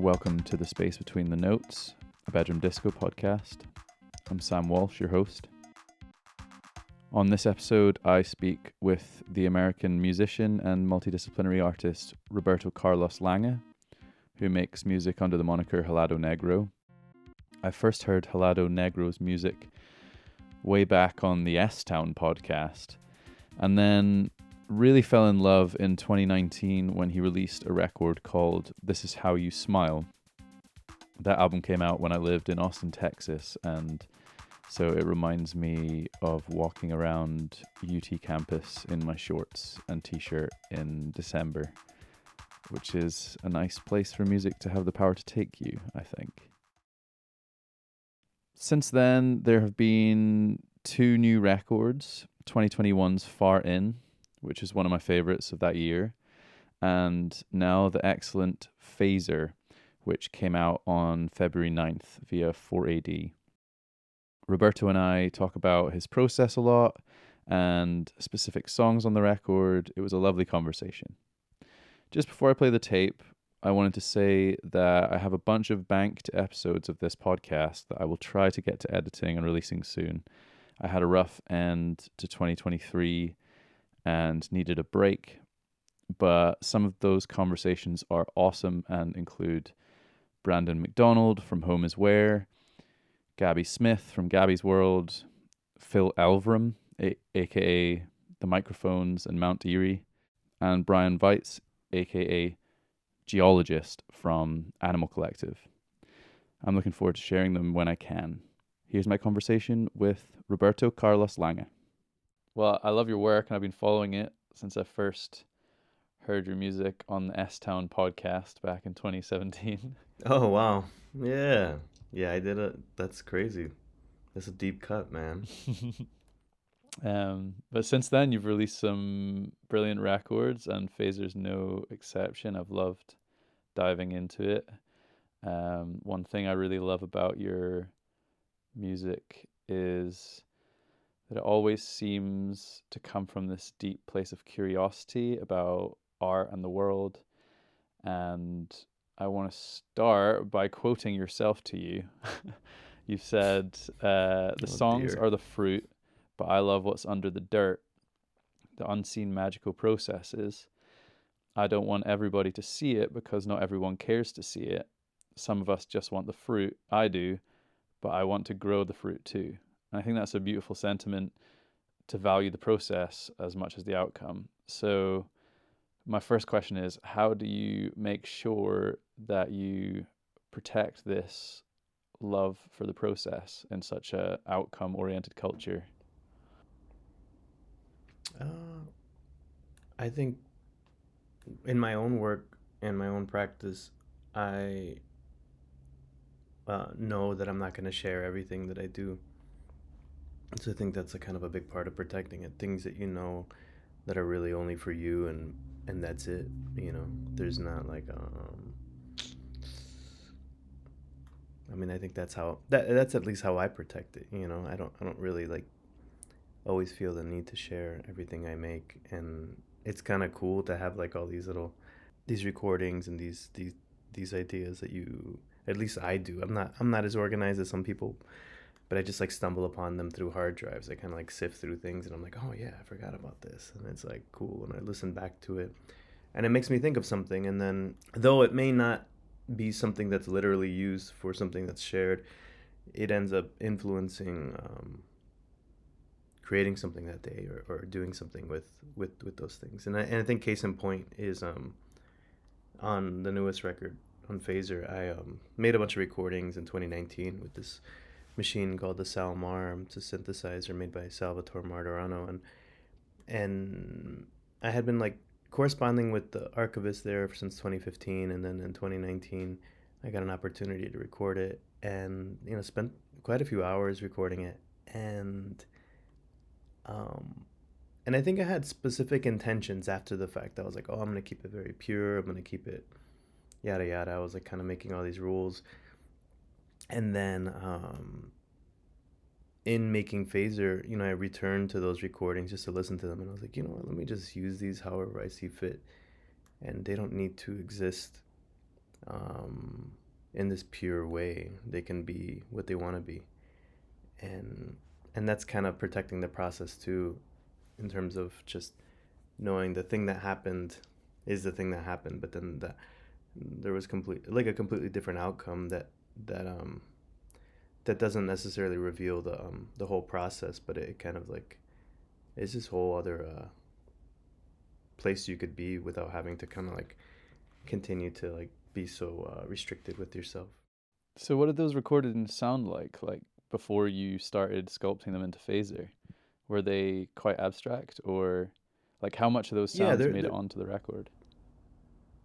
Welcome to the Space Between the Notes, a bedroom disco podcast. I'm Sam Walsh, your host. On this episode, I speak with the American musician and multidisciplinary artist Roberto Carlos Lange, who makes music under the moniker Helado Negro. I first heard Helado Negro's music way back on the S Town podcast, and then really fell in love in 2019 when he released a record called This Is How You Smile. That album came out when I lived in Austin, Texas, and so it reminds me of walking around UT campus in my shorts and t shirt in December, which is a nice place for music to have the power to take you, I think. Since then, there have been two new records 2021's Far In, which is one of my favorites of that year, and now the excellent Phasor, which came out on February 9th via 4AD. Roberto and I talk about his process a lot and specific songs on the record. It was a lovely conversation. Just before I play the tape, I wanted to say that I have a bunch of banked episodes of this podcast that I will try to get to editing and releasing soon. I had a rough end to 2023 and needed a break, but some of those conversations are awesome and include Brandon McDonald from Home is Where, Gabby Smith from Gabby's World, Phil Elverum, a- aka The Microphones and Mount Eerie, and Brian Weitz, aka Geologist from Animal Collective. I'm looking forward to sharing them when I can. Here's my conversation with Roberto Carlos Lange. Well, I love your work and I've been following it since I first heard your music on the S Town podcast back in 2017. Oh wow. Yeah. Yeah, I did it. That's crazy. That's a deep cut, man. um, but since then, you've released some brilliant records, and Phasor's no exception. I've loved diving into it. Um, one thing I really love about your music is that it always seems to come from this deep place of curiosity about art and the world. And I want to start by quoting yourself to you. You've said, uh, The Oh, songs dear. are the fruit, but I love what's under the dirt, the unseen magical processes. I don't want everybody to see it because not everyone cares to see it. Some of us just want the fruit. I do, but I want to grow the fruit too. And I think that's a beautiful sentiment to value the process as much as the outcome. So, my first question is how do you make sure that you protect this love for the process in such a outcome oriented culture? Uh, I think in my own work and my own practice, I uh, know that I'm not going to share everything that I do. So I think that's a kind of a big part of protecting it. Things that you know that are really only for you, and and that's it. You know, there's not like um. I mean, I think that's how that that's at least how I protect it. You know, I don't I don't really like always feel the need to share everything I make, and it's kind of cool to have like all these little these recordings and these these these ideas that you at least I do. I'm not I'm not as organized as some people, but I just like stumble upon them through hard drives. I kind of like sift through things, and I'm like, oh yeah, I forgot about this, and it's like cool. And I listen back to it, and it makes me think of something. And then though it may not be something that's literally used for something that's shared, it ends up influencing. Um, creating something that day or, or doing something with, with, with those things. And I, and I think case in point is um, on the newest record on Phasor, I um, made a bunch of recordings in 2019 with this machine called the Salmar. It's a synthesizer made by Salvatore Martirano. And, and I had been like corresponding with the archivist there since 2015. And then in 2019, I got an opportunity to record it and, you know, spent quite a few hours recording it. And um, and I think I had specific intentions after the fact. I was like, oh, I'm gonna keep it very pure. I'm gonna keep it, yada yada. I was like kind of making all these rules, and then um, in making Phasor, you know, I returned to those recordings just to listen to them, and I was like, you know what? Let me just use these however I see fit, and they don't need to exist um, in this pure way. They can be what they want to be, and and that's kind of protecting the process too, in terms of just knowing the thing that happened is the thing that happened, but then that there was complete like a completely different outcome that that um that doesn't necessarily reveal the um the whole process, but it kind of like is this whole other uh place you could be without having to kind of like continue to like be so uh, restricted with yourself. So what did those recordings sound like? Like before you started sculpting them into phasor, were they quite abstract or like how much of those Yeah, sounds they're, made it onto the record?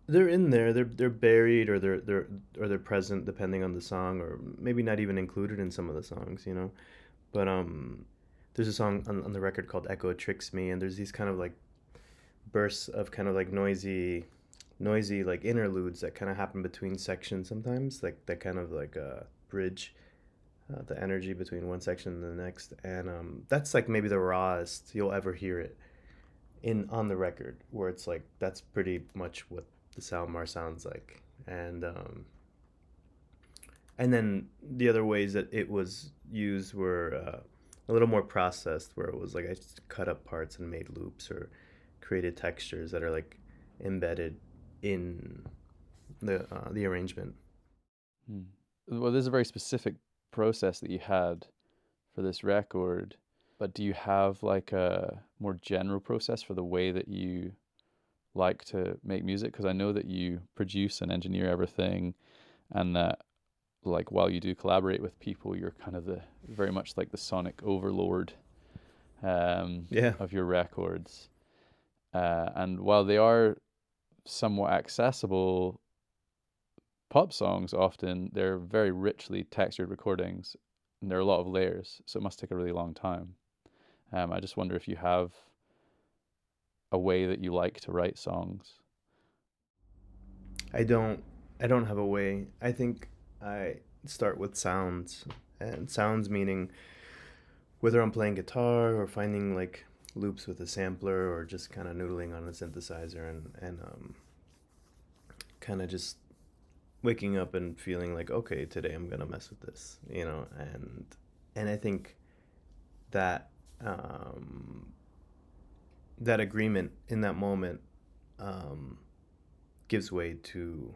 They're in there. They're they're buried or they're they're or they're present depending on the song or maybe not even included in some of the songs, you know. But um there's a song on, on the record called Echo Tricks Me and there's these kind of like bursts of kind of like noisy noisy like interludes that kind of happen between sections sometimes like that kind of like uh bridge uh, the energy between one section and the next and um that's like maybe the rawest you'll ever hear it in on the record where it's like that's pretty much what the Salmar sounds like and um and then the other ways that it was used were uh, a little more processed where it was like I just cut up parts and made loops or created textures that are like embedded in the uh, the arrangement Hmm. Well, there's a very specific process that you had for this record, but do you have like a more general process for the way that you like to make music? Because I know that you produce and engineer everything, and that like while you do collaborate with people, you're kind of the very much like the sonic overlord um, yeah of your records. Uh, and while they are somewhat accessible pop songs, often they're very richly textured recordings, and there are a lot of layers, so it must take a really long time. Um, I just wonder if you have a way that you like to write songs. I don't I don't have a way I think I start with sounds and sounds meaning whether I'm playing guitar or finding like loops with a sampler or just kind of noodling on a synthesizer and and um, kind of just waking up and feeling like okay today I'm gonna mess with this you know and and I think that um, that agreement in that moment um, gives way to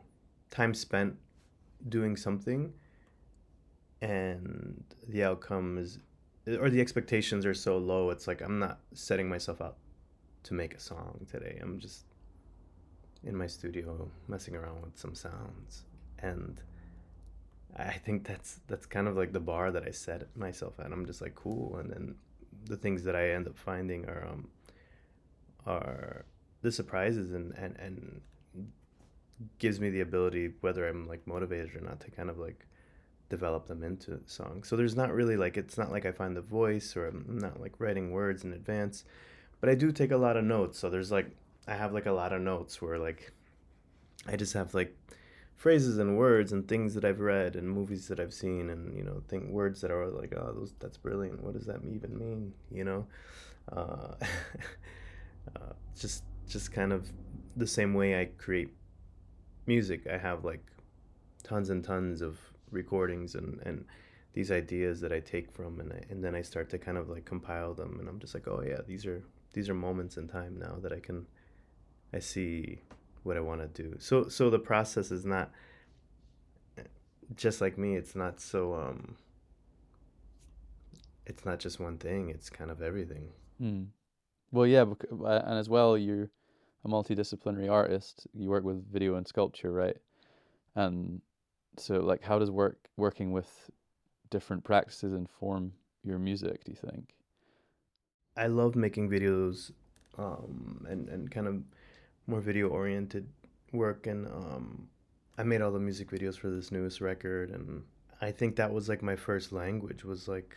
time spent doing something and the outcome is or the expectations are so low it's like i'm not setting myself out to make a song today. I'm just in my studio messing around with some sounds. And i think that's that's kind of like the bar that i set myself at. I'm just like cool. And then the things that i end up finding are um are the surprises and and and gives me the ability whether i'm like motivated or not to kind of like develop them into songs. So there's not really like it's not like i find the voice or i'm not like writing words in advance but i do take a lot of notes. So there's like i have like a lot of notes where like i just have like phrases and words and things that i've read and movies that i've seen and you know think words that are like oh those that's brilliant. What does that even mean? You know? Uh, uh, just just kind of the same way i create music. I have like tons and tons of recordings and and these ideas that I take from and I, and then I start to kind of like compile them and I'm just like oh yeah these are these are moments in time now that I can I see what I want to do. So so the process is not just like me it's not so um it's not just one thing it's kind of everything. Hmm. Well, yeah, and as well, you're a multidisciplinary artist. You work with video and sculpture, right? And so, like, how does work working with different practices inform your music? Do you think? I love making videos um and and kind of more video oriented work and um I made all the music videos for this newest record and I think that was like my first language was like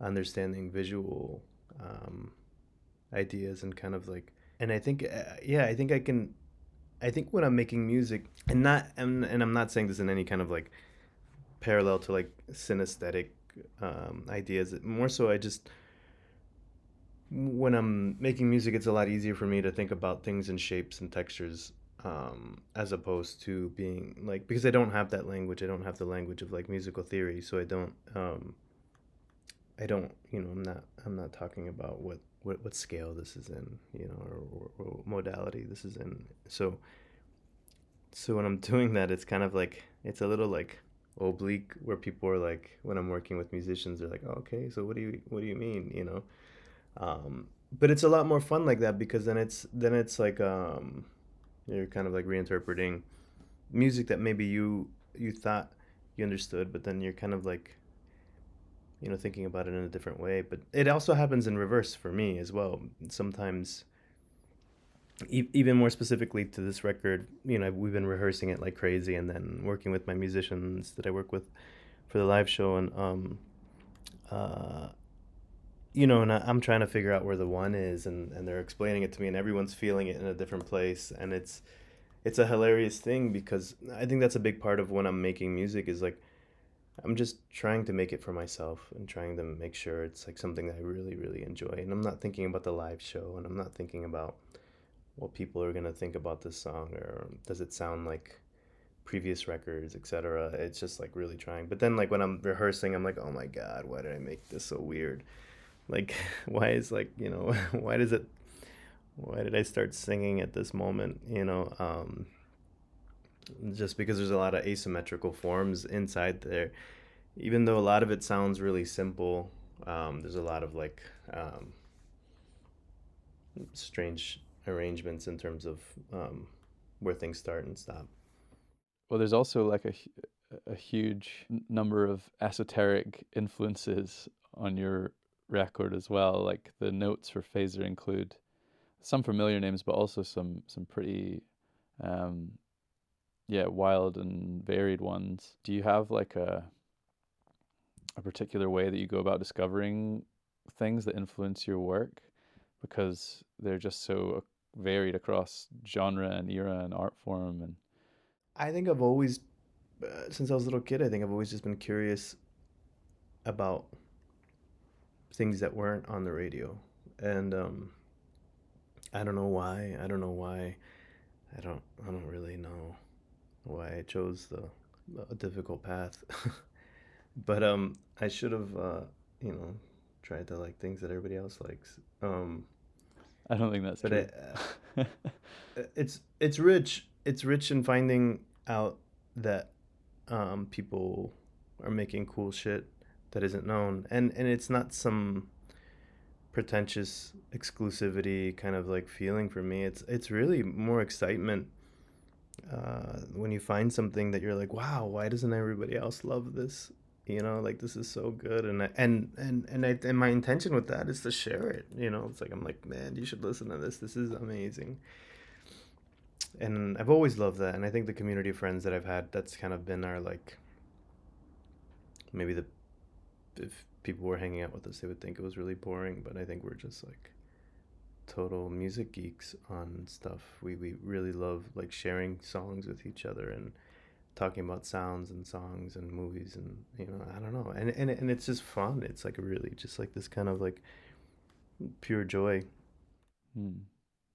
understanding visual um ideas and kind of like and I think uh, yeah I think I can I think when I'm making music and not and, and I'm not saying this in any kind of like parallel to like synesthetic um ideas more so I just when I'm making music, it's a lot easier for me to think about things in shapes and textures um, as opposed to being like because I don't have that language. I don't have the language of like musical theory, so I don't. Um, I don't. You know, I'm not. I'm not talking about what what, what scale this is in. You know, or, or, or modality this is in. So. So when I'm doing that, it's kind of like it's a little like oblique where people are like when I'm working with musicians, they're like, oh, okay, so what do you what do you mean? You know. Um, but it's a lot more fun like that because then it's then it's like um you're kind of like reinterpreting music that maybe you you thought you understood, but then you're kind of like you know thinking about it in a different way. But it also happens in reverse for me as well. Sometimes e- even more specifically to this record, you know, we've been rehearsing it like crazy and then working with my musicians that I work with for the live show and um uh you know, and I, am trying to figure out where the one is, and, and they're explaining it to me, and everyone's feeling it in a different place, and it's it's a hilarious thing because I think that's a big part of when I'm making music is like I'm just trying to make it for myself and trying to make sure it's like something that I really really enjoy, and I'm not thinking about the live show, and I'm not thinking about what people are gonna think about this song or does it sound like previous records, etc. It's just like really trying. But then like when I'm rehearsing, I'm like, oh my god, why did I make this so weird? like why is like you know why does it why did i start singing at this moment you know um just because there's a lot of asymmetrical forms inside there even though a lot of it sounds really simple um there's a lot of like um strange arrangements in terms of um where things start and stop well there's also like a a huge number of esoteric influences on your record as well. Like the notes for Phasor include some familiar names, but also some some pretty, um, yeah, wild and varied ones. Do you have like a a particular way that you go about discovering things that influence your work? Because they're just so varied across genre and era and art form and. I think I've always, uh, since I was a little kid, I think I've always just been curious about things that weren't on the radio. And um, I don't know why. I don't know why. I don't. I don't really know why I chose the a difficult path. but um, I should have, uh, you know, tried to like things that everybody else likes. Um, I don't think that's but true. It, uh, it's it's rich. It's rich in finding out that um, people are making cool shit that isn't known and and it's not some pretentious exclusivity kind of like feeling for me it's it's really more excitement uh, when you find something that you're like wow why doesn't everybody else love this? You know like this is so good. And I, and and and I, and my intention with that is to share it you know? It's like i'm like man you should listen to this. This is amazing. And i've always loved that. And i think the community of friends that i've had that's kind of been our like maybe the if people were hanging out with us, they would think it was really boring. But I think we're just like total music geeks on stuff. We we really love like sharing songs with each other and talking about sounds and songs and movies and you know I don't know and and and it's just fun. It's like really just like this kind of like pure joy. Hmm.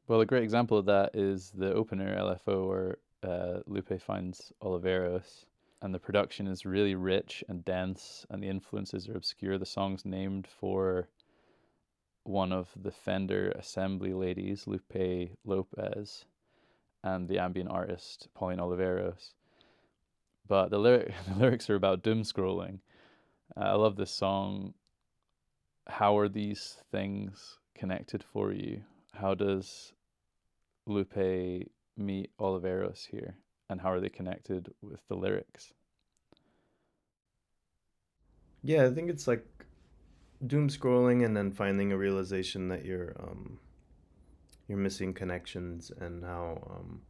Well, a great example of that is the opener LFO where uh, Lupe finds Oliveros and the production is really rich and dense, and the influences are obscure. The song's named for one of the Fender assembly ladies, Lupe Lopez, and the ambient artist Pauline Oliveros. But the, lyric, the lyrics are about doom scrolling. I love this song. How are these things connected for you? How does Lupe meet Oliveros here? and how are they connected with the lyrics? Yeah, I think it's like doom scrolling and then finding a realization that you're um, you're missing connections and how um,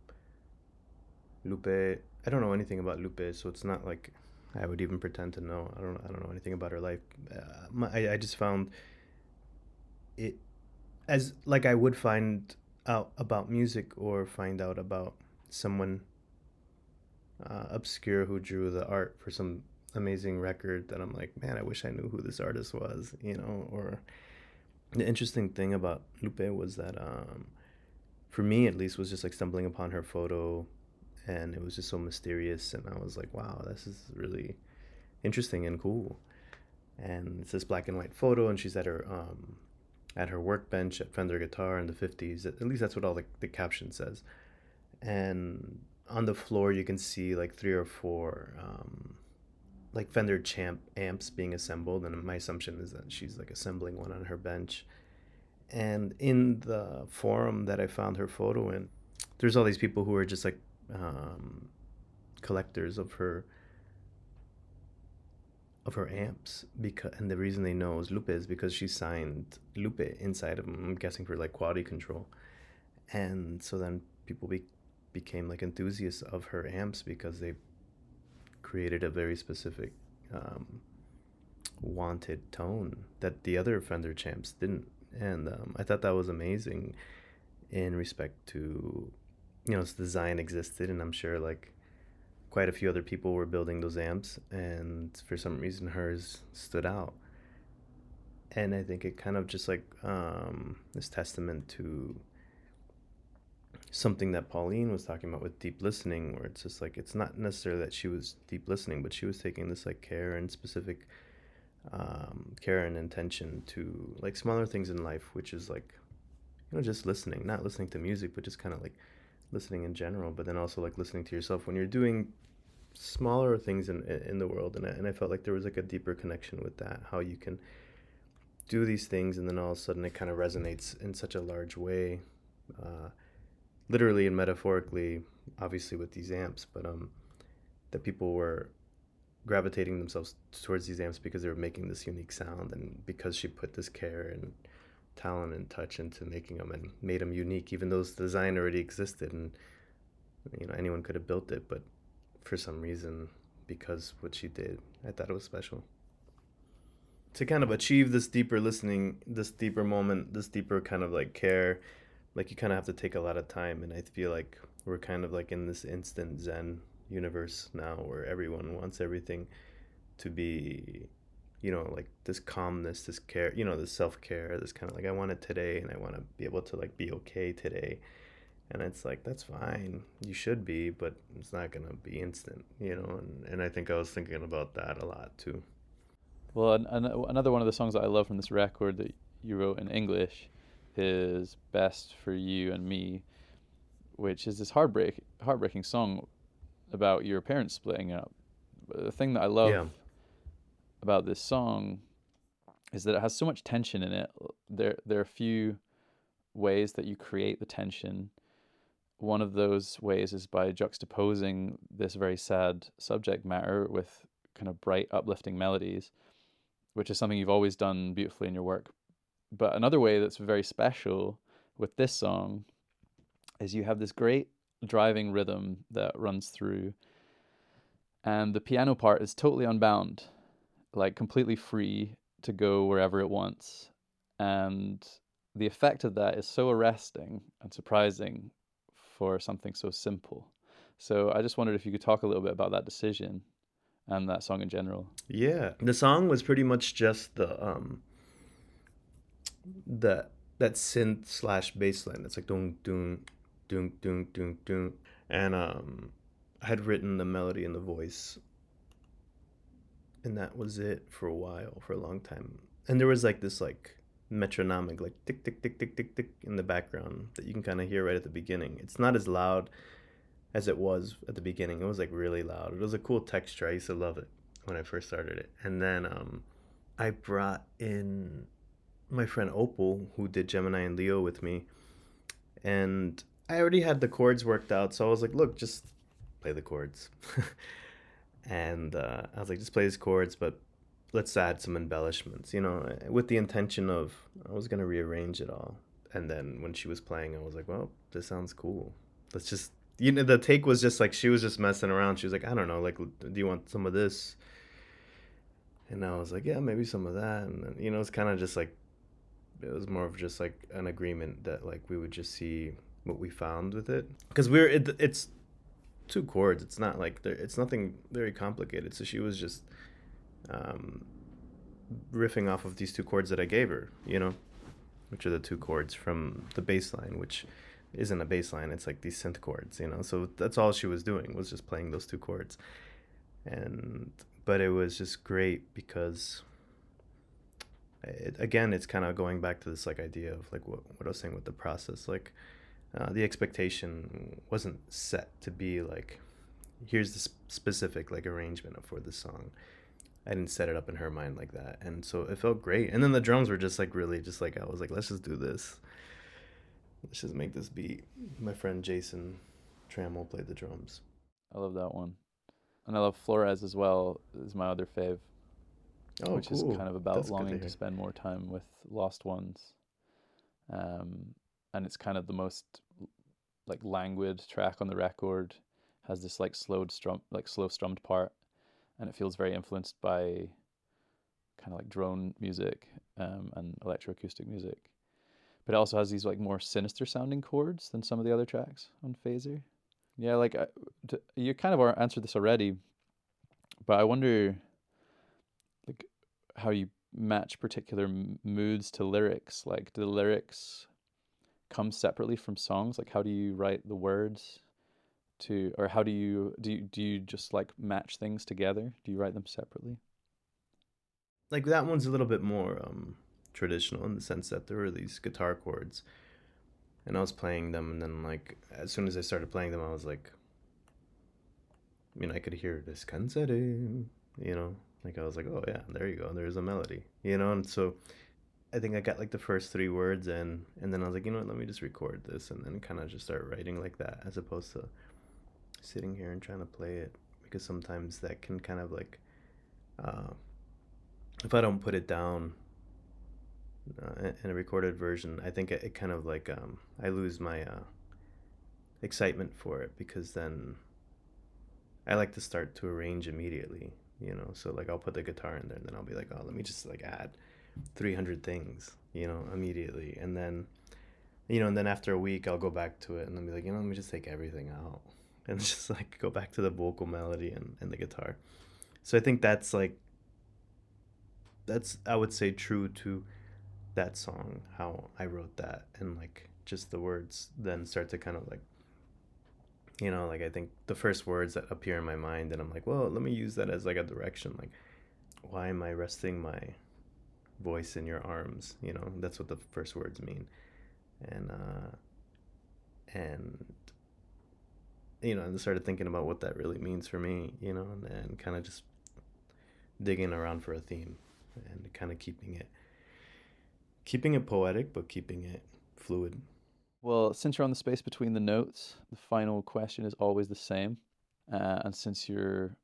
Lupe. I don't know anything about Lupe, so it's not like I would even pretend to know. I don't. I don't know anything about her life. Uh, my, I I just found it as like I would find out about music or find out about someone uh, obscure who drew the art for some amazing record that I'm like, man, I wish I knew who this artist was, you know. Or the interesting thing about Lupe was that um, for me at least was just like stumbling upon her photo and it was just so mysterious and i was like wow this is really interesting and cool and it's this black and white photo and she's at her um, at her workbench at fender guitar in the 50s at least that's what all the, the caption says and on the floor you can see like three or four um, like fender champ amps being assembled and my assumption is that she's like assembling one on her bench and in the forum that i found her photo in there's all these people who are just like um, collectors of her of her amps because and the reason they know is Lupe is because she signed Lupe inside of them. I'm guessing for like quality control, and so then people be, became like enthusiasts of her amps because they created a very specific um, wanted tone that the other Fender champs didn't, and um, I thought that was amazing in respect to you know, its design existed, and I'm sure like quite a few other people were building those amps, and for some reason hers stood out. And I think it kind of just like um, is testament to something that Pauline was talking about with deep listening, where it's just like it's not necessarily that she was deep listening, but she was taking this like care and specific um, care and intention to like smaller things in life, which is like you know just listening, not listening to music, but just kind of like listening in general, but then also like listening to yourself when you're doing smaller things in in the world, and I, and I felt like there was like a deeper connection with that, how you can do these things, and then all of a sudden it kind of resonates in such a large way, uh, literally and metaphorically, obviously with these amps, but um, that people were gravitating themselves towards these amps because they were making this unique sound, and because she put this care and talent and touch into making them and made them unique, even though the design already existed and you know anyone could have built it, but for some reason, because what she did, I thought it was special. To kind of achieve this deeper listening, this deeper moment, this deeper kind of like care, like you kind of have to take a lot of time, and I feel like we're kind of like in this instant Zen universe now, where everyone wants everything to be you know like this calmness this care you know this self-care this kind of like i want it today and i want to be able to like be okay today. And it's like that's fine. You should be but it's not to be instant you know and, and i think i was thinking about that a lot too. Well an, an, another one of the songs that i love from this record that you wrote in english is best for you and me which is this heartbreak heartbreaking song about your parents splitting up the thing that i love yeah about this song is that it has so much tension in it. There there are a few ways that you create the tension. One of those ways is by juxtaposing this very sad subject matter with kind of bright, uplifting melodies, which is something you've always done beautifully in your work. But another way that's very special with this song is you have this great driving rhythm that runs through, and the piano part is totally unbound like completely free to go wherever it wants. And the effect of that is so arresting and surprising for something so simple. So I just wondered if you could talk a little bit about that decision and that song in general. Yeah, the song was pretty much just the um the that synth slash bass line. It's like doom doom doom doom doom doom, and um I had written the melody and the voice and that was it for a while, for a long time. And there was like this like metronomic like tick tick tick tick tick tick in the background that you can kind of hear right at the beginning. It's not as loud as it was at the beginning. It was like really loud. It was a cool texture. I used to love it when I first started it. And then um, I brought in my friend Opal who did Gemini and Leo with me, and I already had the chords worked out. So I was like, look, just play the chords. and uh, I was like, just play these chords, but let's add some embellishments, you know, with the intention of I was gonna rearrange it all. And then when she was playing, I was like, well, this sounds cool. Let's just, you know, the take was just like she was just messing around. She was like, I don't know, like, do you want some of this? And I was like, yeah, maybe some of that. And then, you know, it's kind of just like, it was more of just like an agreement that like we would just see what we found with it because we're it, it's two chords. It's not like there. It's nothing very complicated. So she was just um, riffing off of these two chords that I gave her. You know, which are the two chords from the bass line, which isn't a bass line. It's like these synth chords, you know. So that's all she was doing was just playing those two chords, and but it was just great because it, again, it's kind of going back to this like idea of like what what I was saying with the process, like. Uh, the expectation wasn't set to be like here's the sp- specific like arrangement for the song I didn't set it up in her mind like that. And so it felt great. And then the drums were just like really just like I was like, let's just do this. Let's just make this beat. My friend Jason Trammell played the drums. I love that one. And I love Flores as well, is my other fave. Oh, which cool. is kind of about That's good to longing to, spend more time with lost ones. Um, and it's kind of the most like languid track on the record. Has this like slowed strum, like slow strummed part, and it feels very influenced by kind of like drone music um, and electroacoustic music. But it also has these like more sinister sounding chords than some of the other tracks on Phasor. Yeah, like I, t- you kind of answered this already, but I wonder how you match particular m- moods to lyrics. Like, do the lyrics come separately from songs? Like, how do you write the words to, or how do you do? You, do you just like match things together? Do you write them separately? Like that one's a little bit more um, traditional in the sense that there were these guitar chords, and I was playing them, and then like as soon as I started playing them, I was like, I mean, I could hear this cansare, you know, like I was like, oh yeah, there you go, there's a melody, you know, and so I think I got like the first three words in, and then I was like, you know what, let me just record this, and then kind of just start writing like that, as opposed to sitting here and trying to play it, because sometimes that can kind of like, uh, if I don't put it down uh, in- a recorded version, I think it, it kind of like um, I lose my uh, excitement for it because then I like to start to arrange immediately, you know. So like I'll put the guitar in there, and then I'll be like, oh, let me just like add three hundred things, you know, immediately, and then, you know, and then after a week, I'll go back to it and then be like, you know, let me just take everything out and just like go back to the vocal melody and, and the guitar. So I think that's like that's I would say true to that song, how I wrote that and like just the words then start to kind of like you know, like I think the first words that appear in my mind and I'm like, well, let me use that as like a direction. Like, why am I resting my voice in your arms? You know, that's what the first words mean. And uh and you know, and started thinking about what that really means for me, you know, and, and kind of just digging around for a theme and kind of keeping it keeping it poetic but keeping it fluid Well, since you're on the space between the notes, the final question is always the same. Uh, and since you're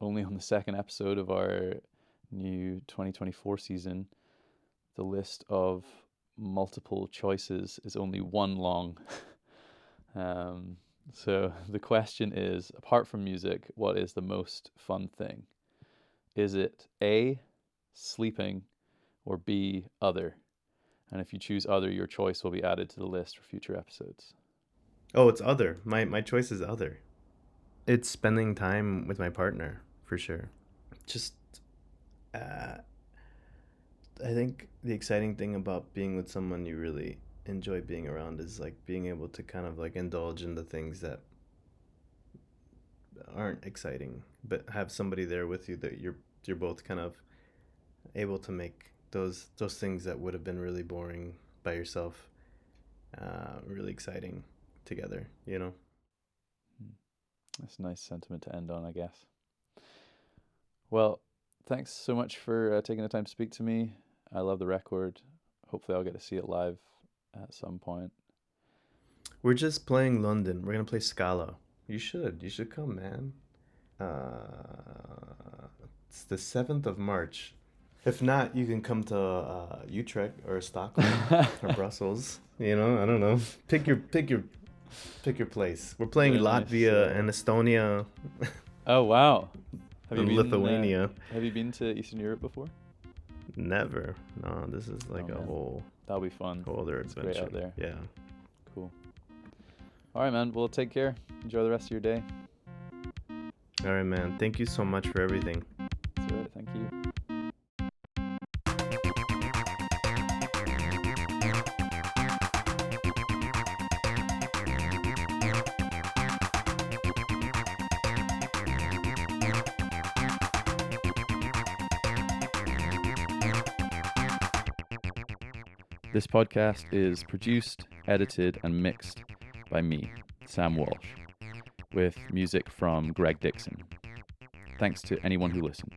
only on the second episode of our new 2024 season, the list of multiple choices is only one long. um, so the question is apart from music, what is the most fun thing? Is it A, sleeping, or B, other? And if you choose other, your choice will be added to the list for future episodes. oh it's other. My my choice is other. It's spending time with my partner for sure. Just uh i think the exciting thing about being with someone you really enjoy being around is like being able to kind of like indulge in the things that aren't exciting but have somebody there with you that you're you're both kind of able to make those those things that would have been really boring by yourself uh, really exciting together you know That's a nice sentiment to end on, I guess. Well, thanks so much for uh, taking the time to speak to me. I love the record. Hopefully, I'll get to see it live at some point. we're just playing london we're gonna play scala you should you should come man uh, it's the 7th of march if not you can come to uh, utrecht or stockholm or brussels you know i don't know pick your pick your pick your place we're playing Very latvia uh, and estonia Oh wow! Have and been, uh, lithuania have you been to Eastern Europe before? never no this is like Oh, a man. whole That'll be fun. whole other It's great adventure out there. yeah Cool. All right, man. Well, take care. Enjoy the rest of your day. all right man thank you so much for everything This podcast is produced, edited, and mixed by me, Sam Walsh, with music from Greg Dixon. Thanks to anyone who listened.